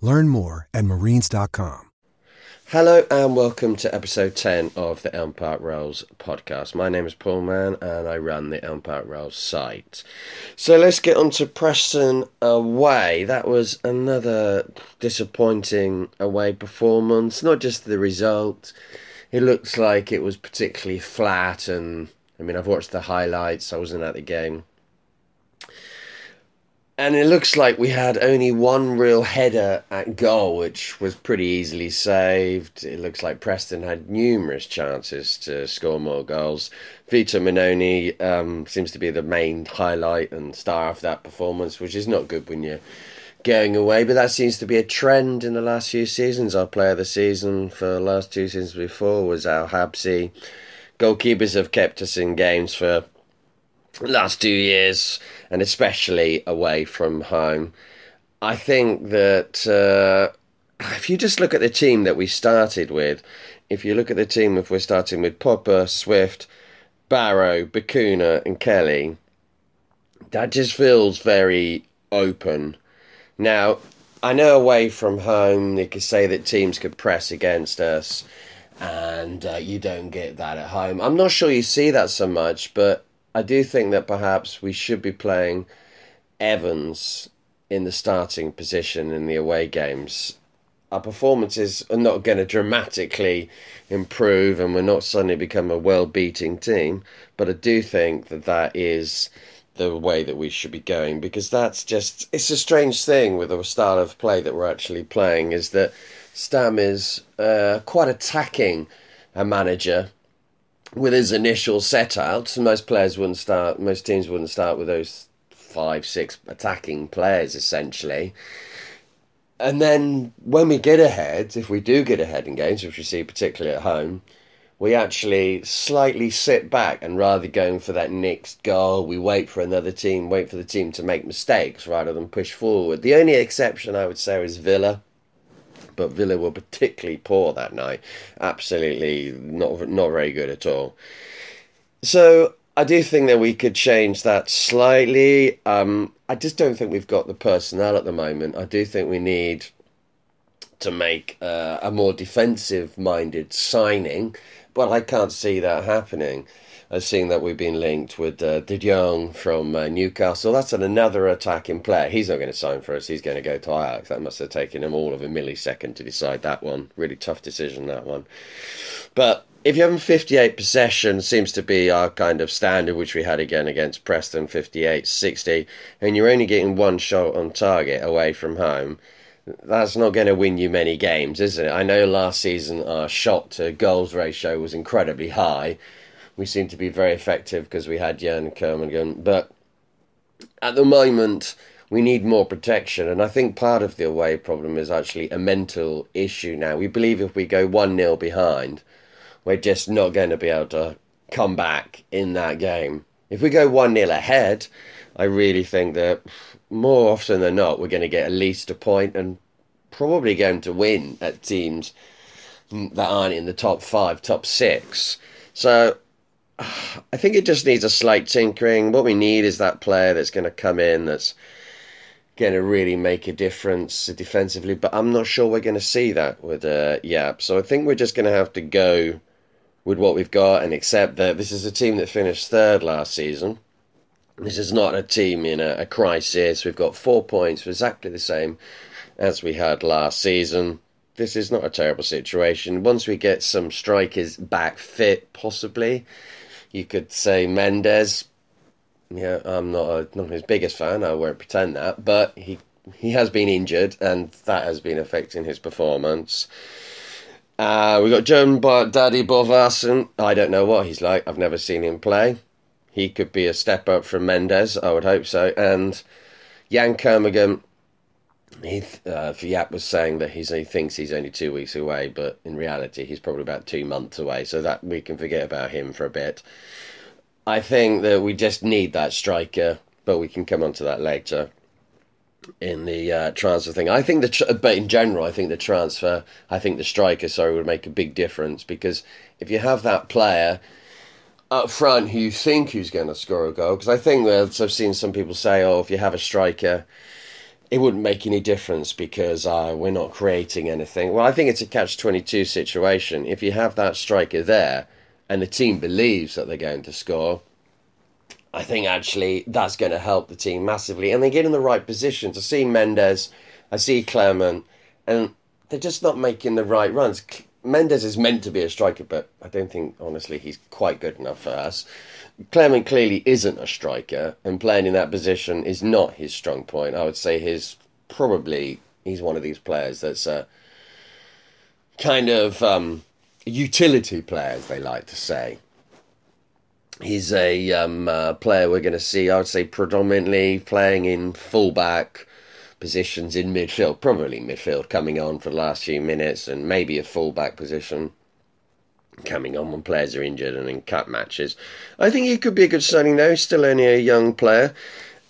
Learn more at marines.com. Hello and welcome to episode 10 of the Elm Park Rolls podcast. My name is Paul Mann and I run the Elm Park Rolls site. So let's get on to Preston away. That was another disappointing away performance, not just the result. It looks like it was particularly flat and I mean I've watched the highlights, I wasn't at the game. And it looks like we had only one real header at goal, which was pretty easily saved. It looks like Preston had numerous chances to score more goals. Vito Mannone um, seems to be the main highlight and star of that performance, which is not good when you're going away. But that seems to be a trend in the last few seasons. Our player of the season for the last two seasons before was Al Habsi. Goalkeepers have kept us in games for last two years, and especially away from home. I think that uh, if you just look at the team that we started with, if you look at the team, if we're starting with Popper, Swift, Barrow, Bacuna, and Kelly, that just feels very open. Now, I know away from home, they could say that teams could press against us, and uh, you don't get that at home. I'm not sure you see that so much, but I do think that perhaps we should be playing Evans in the starting position in the away games. Our performances are not going to dramatically improve, and we're not suddenly become a well-beating team. But I do think that that is the way that we should be going because that's just it's a strange thing with the style of play that we're actually playing is that Stam is uh, quite attacking a manager with his initial set out, most players wouldn't start, most teams wouldn't start with those five, six attacking players essentially. And then when we get ahead, if we do get ahead in games, which we see particularly at home, we actually slightly sit back and rather going for that next goal, we wait for another team, wait for the team to make mistakes rather than push forward. The only exception I would say is Villa but Villa were particularly poor that night. Absolutely not not very good at all. So I do think that we could change that slightly. Um, I just don't think we've got the personnel at the moment. I do think we need to make uh, a more defensive minded signing, but I can't see that happening. I've seen that we've been linked with uh, De Jong from uh, Newcastle. That's an, another attacking player. He's not going to sign for us. He's going to go to Ajax. That must have taken him all of a millisecond to decide that one. Really tough decision, that one. But if you're having 58 possession, seems to be our kind of standard, which we had again against Preston, 58 60, and you're only getting one shot on target away from home that's not going to win you many games, is it? I know last season our shot to goals ratio was incredibly high. We seemed to be very effective because we had Yann Kermorgant, but at the moment we need more protection, and I think part of the away problem is actually a mental issue now. We believe if we go 1 0 behind, we're just not going to be able to come back in that game. If we go 1 0 ahead, I really think that more often than not, we're going to get at least a point and probably going to win at teams that aren't in the top five, top six. So I think it just needs a slight tinkering. What we need is that player that's going to come in that's going to really make a difference defensively. But I'm not sure we're going to see that with uh, Jaap. So I think we're just going to have to go with what we've got and accept that this is a team that finished third last season. This is not a team in a, a crisis. We've got four points, exactly the same as we had last season. this is not a terrible situation. Once we get some strikers back fit, possibly, you could say Mendes. Yeah, I'm not a, not his biggest fan. I won't pretend that, but he he has been injured, and that has been affecting his performance. Uh, we got John Bar- Dadi Bodvarsson. I don't know what he's like. I've never seen him play. He could be a step up from Mendes. I would hope so. And Yann Kermorgant he uh, Jaap was saying that he's, he thinks he's only two weeks away, but in reality, he's probably about two months away. So that we can forget about him for a bit. I think that we just need that striker, but we can come on to that later in the uh, transfer thing. I think the tr- but in general, I think the transfer, I think the striker, sorry, would make a big difference because if you have that player up front who you think who's going to score a goal, because I think that I've seen some people say, oh, if you have a striker it wouldn't make any difference because uh, we're not creating anything. Well, I think it's a catch 22 situation. If you have that striker there and the team believes that they're going to score, I think actually that's going to help the team massively. And they get in the right position I see Mendes, I see Clement, and they're just not making the right runs. Mendes is meant to be a striker, but I don't think, honestly, he's quite good enough for us. Clement clearly isn't a striker, and playing in that position is not his strong point. I would say his probably he's one of these players that's a kind of um, utility player, as they like to say. He's a um, uh, player we're going to see, I would say, predominantly playing in fullback positions in midfield, probably midfield coming on for the last few minutes, and maybe a fullback position coming on when players are injured and in cup matches. I think he could be a good signing though. He's still only a young player,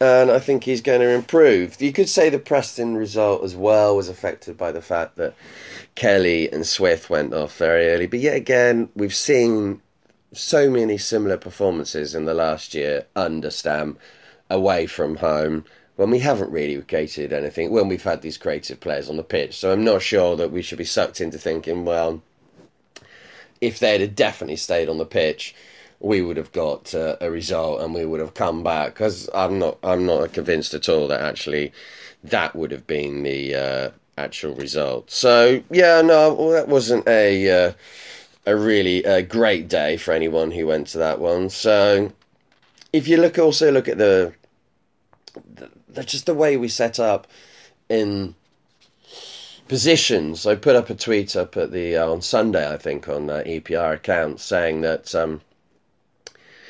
and I think he's going to improve. You could say the Preston result as well was affected by the fact that Kelly and Swift went off very early. But yet again, we've seen so many similar performances in the last year under Stam away from home when we haven't really created anything when we've had these creative players on the pitch. So I'm not sure that we should be sucked into thinking, well, if they'd have definitely stayed on the pitch, we would have got uh, a result and we would have come back. Because I'm not, I'm not convinced at all that actually that would have been the uh, actual result. So yeah, no, well, that wasn't a uh, a really uh, great day for anyone who went to that one. So if you look, also look at the, the, the just the way we set up in positions. I put up a tweet up at the uh, on Sunday, I think, on uh, EPR account saying that um,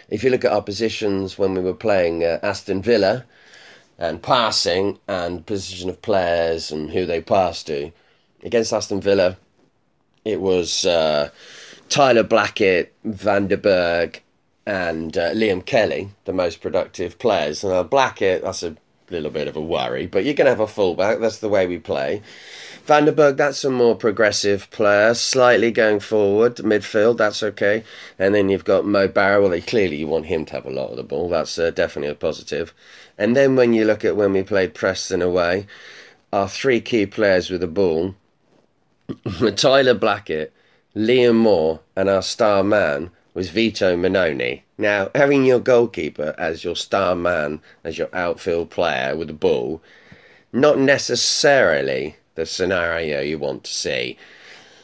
if you look at our positions when we were playing uh, Aston Villa and passing and position of players and who they passed to against Aston Villa, it was uh, Tyler Blackett, Van den Berg, and uh, Liam Kelly, the most productive players. And Blackett, that's a little bit of a worry, but you're going to have a fullback. That's the way we play. Van den Berg, that's a more progressive player, slightly going forward, midfield, that's okay. And then you've got Mo Barrow, well, clearly you want him to have a lot of the ball, that's uh, definitely a positive. And then when you look at when we played Preston away, our three key players with the ball, were Tyler Blackett, Liam Moore, and our star man was Vito Mannone. Now, having your goalkeeper as your star man, as your outfield player with the ball, not necessarily the scenario you want to see.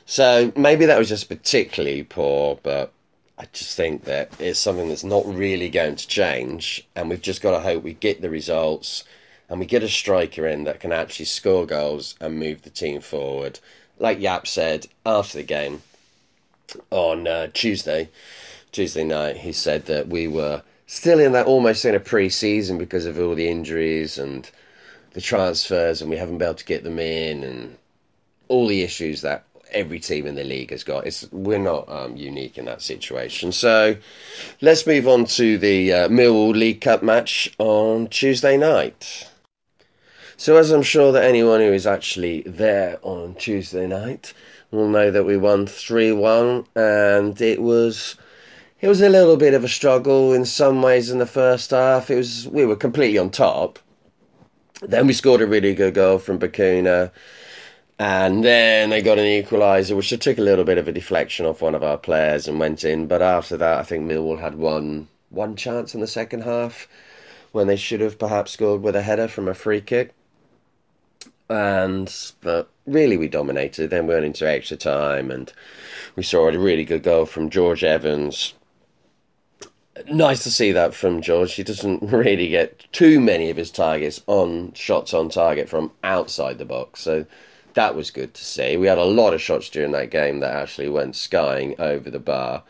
So maybe that was just particularly poor, but I just think that it's something that's not really going to change, and we've just got to hope we get the results and we get a striker in that can actually score goals and move the team forward. Like Jaap said after the game on uh, Tuesday, Tuesday night, he said that we were still in that almost in a pre-season because of all the injuries and the transfers and we haven't been able to get them in and all the issues that every team in the league has got. It's we're not um, unique in that situation. So let's move on to the uh, Millwall League Cup match on Tuesday night. So as I'm sure that anyone who is actually there on Tuesday night will know that we won three one, and it was. It was a little bit of a struggle in some ways in the first half. It was we were completely on top, then we scored a really good goal from Bacuna. And then they got an equaliser, which took a little bit of a deflection off one of our players and went in. But after that, I think Millwall had one one chance in the second half when they should have perhaps scored with a header from a free kick. and but really we dominated. Then we went into extra time, and we saw a really good goal from George Evans. Nice to see that from George. He doesn't really get too many of his targets on shots on target from outside the box, so that was good to see. We had a lot of shots during that game that actually went skying over the bar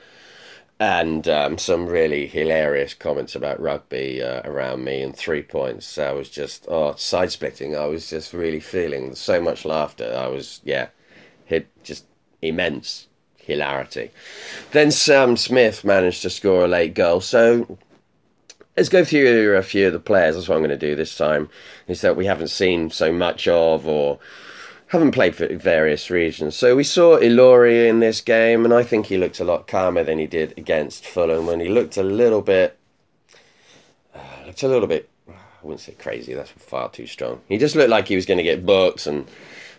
and um, some really hilarious comments about rugby uh, around me and three points. I was just oh side splitting. I was just really feeling so much laughter. I was yeah, hit just immense hilarity. Then Sam Smith managed to score a late goal. So let's go through a few of the players. That's what I'm going to do this time. Is that we haven't seen so much of or haven't played for various regions. So we saw Ilori in this game, and I think he looked a lot calmer than he did against Fulham when he looked a little bit, uh, looked a little bit. I wouldn't say crazy. That's far too strong. He just looked like he was going to get booked and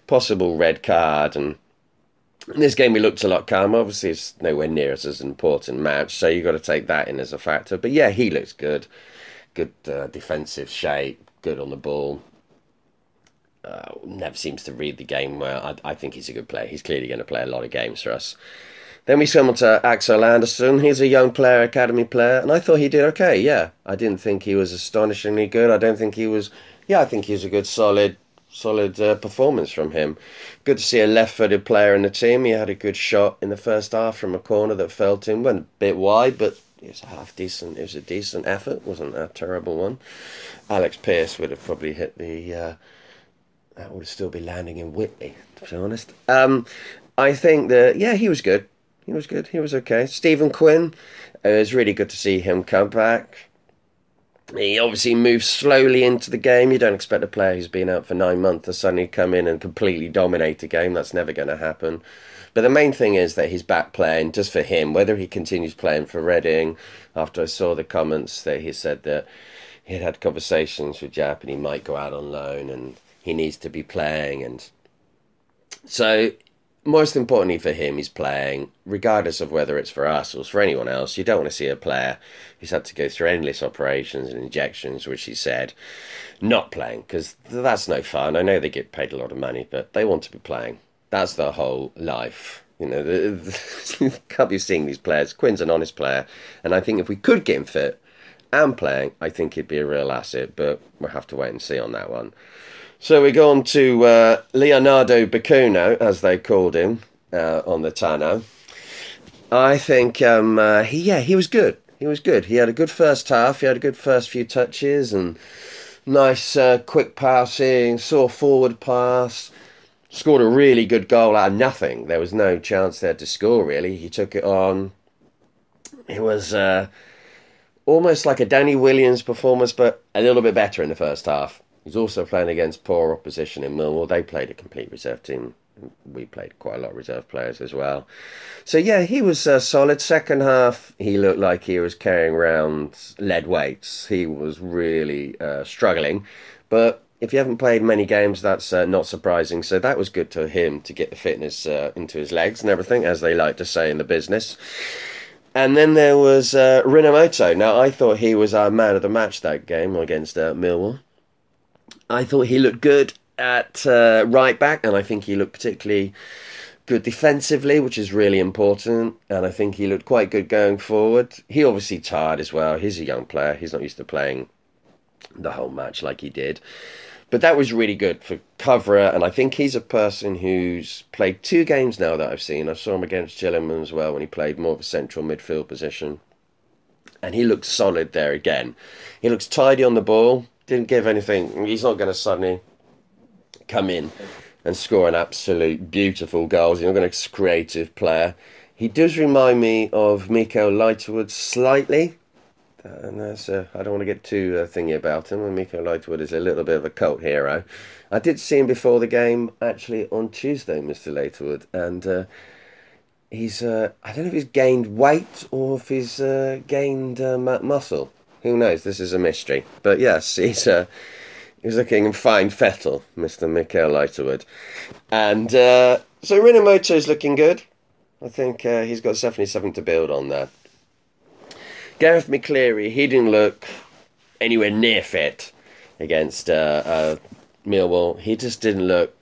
possible red card. And in this game, we looked a lot calmer. Obviously, it's nowhere near as an important match, so you've got to take that in as a factor. But yeah, he looks good. Good uh, defensive shape. Good on the ball uh, never seems to read the game well. I, I, think he's a good player. He's clearly going to play a lot of games for us. Then we come on to Axel Andersson. He's a young player, academy player, and I thought he did okay. Yeah, I didn't think he was astonishingly good. I don't think he was. Yeah, I think he was a good, solid, solid uh, performance from him. Good to see a left-footed player in the team. He had a good shot in the first half from a corner that fell to him. Went a bit wide, but it was a half decent. It was a decent effort. wasn't a terrible one. Alex Pearce would have probably hit the. Uh, that would still be landing in Witney, to be honest. Um, I think that, yeah, he was good. He was good. He was okay. Stephen Quinn, it was really good to see him come back. He obviously moves slowly into the game. You don't expect a player who's been out for nine months to suddenly come in and completely dominate a game. That's never going to happen. But the main thing is that he's back playing just for him. Whether he continues playing for Reading, after I saw the comments that he said that he had had conversations with Jaap and he might go out on loan and he needs to be playing. And so, most importantly for him, he's playing, regardless of whether it's for us or for anyone else. You don't want to see a player who's had to go through endless operations and injections, which he said, not playing, because that's no fun. I know they get paid a lot of money, but they want to be playing. That's their whole life. You know, the, the, can't be seeing these players. Quinn's an honest player, and I think if we could get him fit and playing, I think he'd be a real asset. But we'll have to wait and see on that one. So we go on to uh, Leonardo Bacuno, as they called him uh, on the Tano. I think, um, uh, he yeah, he was good. He was good. He had a good first half. He had a good first few touches and nice uh, quick passing, saw forward pass. Scored a really good goal out of nothing. There was no chance there to score, really. He took it on. It was uh, almost like a Danny Williams performance, but a little bit better in the first half. He's also playing against poor opposition in Millwall. They played a complete reserve team. We played quite a lot of reserve players as well. So yeah, he was uh, solid. Second half, he looked like he was carrying around lead weights. He was really uh, struggling, but if you haven't played many games, that's uh, not surprising. So that was good to him to get the fitness uh, into his legs and everything, as they like to say in the business. And then there was uh, Rinomhota. Now I thought he was our man of the match that game against uh, Millwall. I thought he looked good at uh, right back, and I think he looked particularly good defensively, which is really important. And I think he looked quite good going forward. He obviously tired as well. He's a young player. He's not used to playing the whole match like he did. But that was really good for Coverer, and I think he's a person who's played two games now that I've seen. I saw him against Gillingham as well when he played more of a central midfield position. And he looks solid there again. He looks tidy on the ball didn't give anything. He's not going to suddenly come in and score an absolute beautiful goal. He's not going to creative player. He does remind me of Miko Leigertwood slightly. And that's, uh, I don't want to get too uh, thingy about him. Miko Leigertwood is a little bit of a cult hero. I did see him before the game, actually, on Tuesday, Mr. Leigertwood. And uh, he's, uh, I don't know if he's gained weight or if he's uh, gained uh, muscle. Who knows? This is a mystery. But yes, he's uh, he's looking in fine fettle, Mr. Mikael Leigertwood. And uh, so is looking good. I think uh, he's got definitely something to build on there. Gareth McCleary, he didn't look anywhere near fit against uh, uh, Millwall. He just didn't look.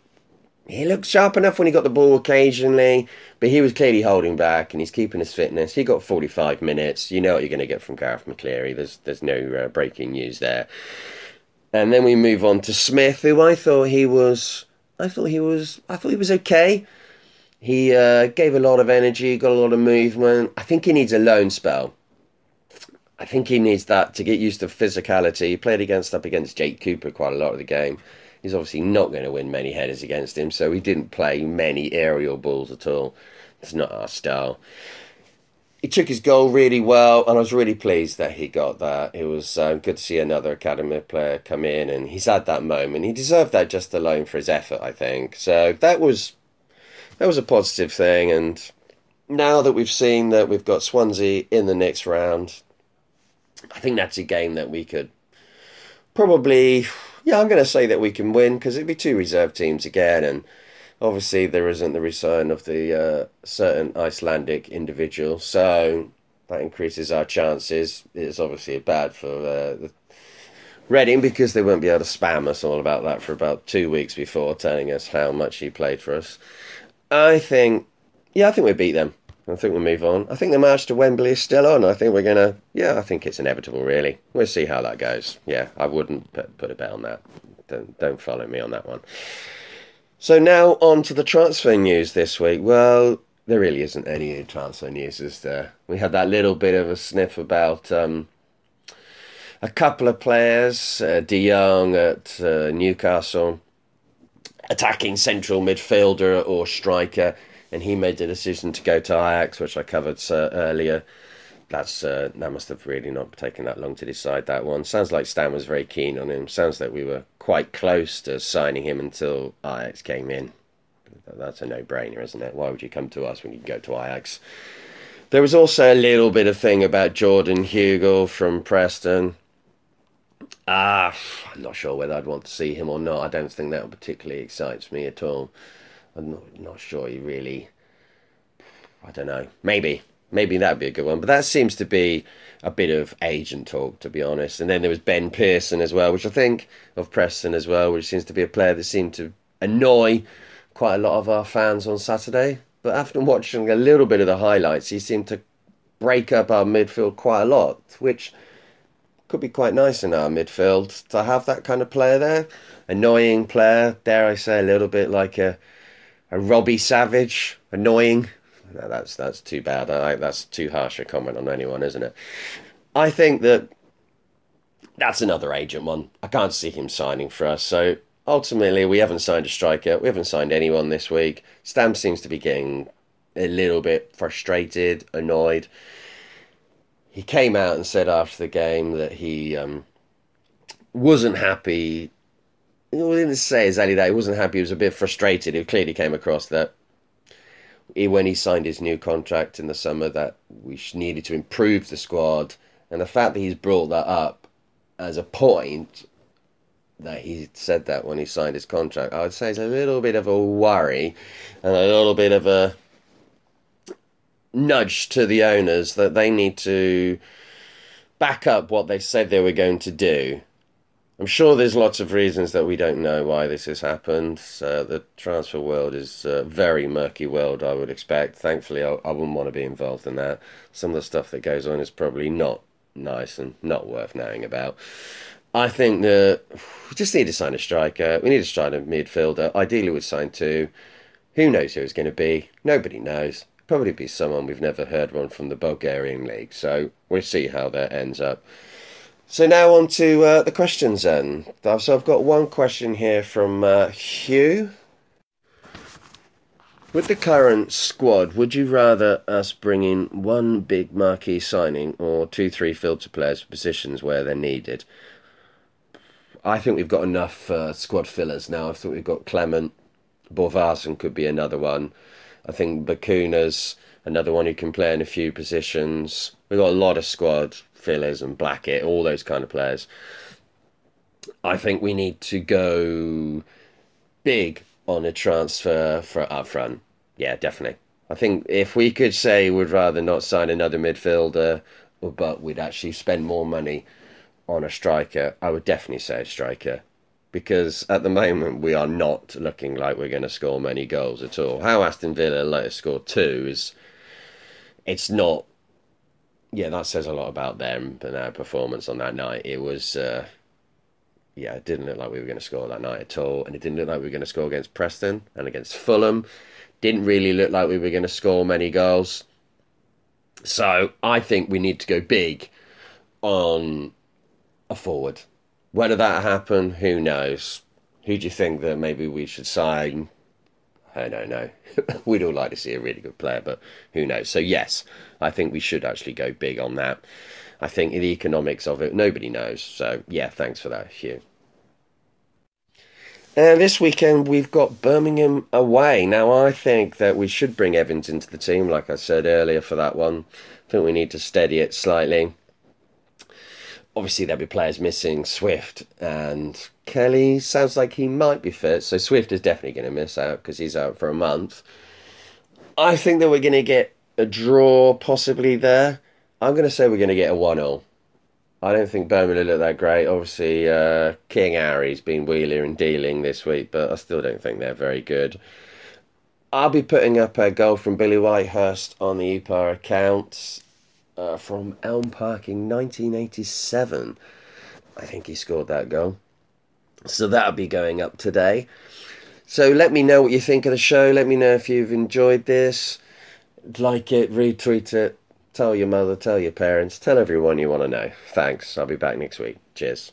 He looked sharp enough when he got the ball occasionally, but he was clearly holding back and he's keeping his fitness. He got 45 minutes. You know what you're going to get from Gareth McCleary. There's there's no uh, breaking news there. And then we move on to Smith, who I thought he was. I thought he was. I thought he was okay. He uh, gave a lot of energy, got a lot of movement. I think he needs a loan spell. I think he needs that to get used to physicality. He played against up against Jake Cooper quite a lot of the game. He's obviously not going to win many headers against him, so he didn't play many aerial balls at all. It's not our style. He took his goal really well, and I was really pleased that he got that. It was um, good to see another academy player come in, and he's had that moment. He deserved that just alone for his effort, I think. So that was that was a positive thing, and now that we've seen that we've got Swansea in the next round, I think that's a game that we could probably, yeah, I'm going to say that we can win because it'd be two reserve teams again, and obviously there isn't the return of the uh, certain Icelandic individual, so that increases our chances. It's obviously bad for uh, the Reading because they won't be able to spam us all about that for about two weeks before telling us how much he played for us. I think, yeah, I think we beat them. I think we'll move on. I think the march to Wembley is still on. I think we're gonna. Yeah, I think it's inevitable. Really, we'll see how that goes. Yeah, I wouldn't put, put a bet on that. Don't don't follow me on that one. So now on to the transfer news this week. Well, there really isn't any transfer news, is there? We had that little bit of a sniff about um, a couple of players, uh, De Jong at uh, Newcastle, attacking central midfielder or striker and he made the decision to go to Ajax, which I covered uh, earlier. That's uh, that must have really not taken that long to decide that one. Sounds like Stam was very keen on him. Sounds like we were quite close to signing him until Ajax came in. That's a no-brainer, isn't it? Why would you come to us when you go to Ajax? There was also a little bit of thing about Jordan Hugill from Preston. Ah, I'm not sure whether I'd want to see him or not. I don't think that particularly excites me at all. I'm not, not sure he really. I don't know. Maybe. Maybe that'd be a good one. But that seems to be a bit of agent talk, to be honest. And then there was Ben Pearson as well, which I think of Preston as well, which seems to be a player that seemed to annoy quite a lot of our fans on Saturday. But after watching a little bit of the highlights, he seemed to break up our midfield quite a lot, which could be quite nice in our midfield to have that kind of player there. Annoying player, dare I say, a little bit like a a Robbie Savage, annoying. No, that's that's too bad. I, that's too harsh a comment on anyone, isn't it? I think that that's another agent one. I can't see him signing for us. So ultimately, we haven't signed a striker. We haven't signed anyone this week. Stam seems to be getting a little bit frustrated, annoyed. He came out and said after the game that he um, wasn't happy he didn't say exactly that. He wasn't happy. He was a bit frustrated. It clearly came across that he, when he signed his new contract in the summer, that we needed to improve the squad, and the fact that he's brought that up as a point that he said that when he signed his contract, I would say is a little bit of a worry and a little bit of a nudge to the owners that they need to back up what they said they were going to do I'm sure there's lots of reasons that we don't know why this has happened. Uh, the transfer world is a very murky world, I would expect. Thankfully, I, I wouldn't want to be involved in that. Some of the stuff that goes on is probably not nice and not worth knowing about. I think that we just need to sign a striker. We need to sign a midfielder. Ideally, we'd sign two. Who knows who it's going to be? Nobody knows. Probably be someone we've never heard one from the Bulgarian league. So we'll see how that ends up. So now on to uh, the questions then. So I've got one question here from uh, Hugh. With the current squad, would you rather us bring in one big marquee signing or two, three filter players for positions where they're needed? I think we've got enough uh, squad fillers now. I think we've got Clement, Bodvarsson could be another one. I think Bacuna's another one who can play in a few positions. We've got a lot of squad fillers and Blackett, all those kind of players. I think we need to go big on a transfer for up front. Yeah, definitely. I think if we could say we'd rather not sign another midfielder, but we'd actually spend more money on a striker, I would definitely say a striker. because at the moment we are not looking like we're going to score many goals at all. How Aston Villa let us score two is it's not. Yeah, that says a lot about them and their performance on that night. It was. Uh, yeah, it didn't look like we were going to score that night at all, and it didn't look like we were going to score against Preston and against Fulham. Didn't really look like we were going to score many goals. So I think we need to go big on a forward. Whether that happen, who knows? Who do you think that maybe we should sign? I don't know. We'd all like to see a really good player, but who knows? So yes, I think we should actually go big on that. I think the economics of it, nobody knows. So yeah, thanks for that, Hugh. Uh, this weekend we've got Birmingham away. Now I think that we should bring Evans into the team, like I said earlier for that one. I think we need to steady it slightly. Obviously there'll be players missing, Swift and Kelly. Sounds like he might be fit, so Swift is definitely going to miss out because he's out for a month. I think that we're going to get a draw possibly there. I'm going to say we're going to get a 1 0. I don't think Birmingham look that great. Obviously, uh, King Harry's been wheeling and dealing this week, but I still don't think they're very good. I'll be putting up a goal from Billy Whitehurst on the EPR account uh, from Elm Park in 1987. I think he scored that goal. So that'll be going up today. So let me know what you think of the show. Let me know if you've enjoyed this. Like it, retweet it Tell your mother, tell your parents, tell everyone you want to know. Thanks. I'll be back next week. Cheers.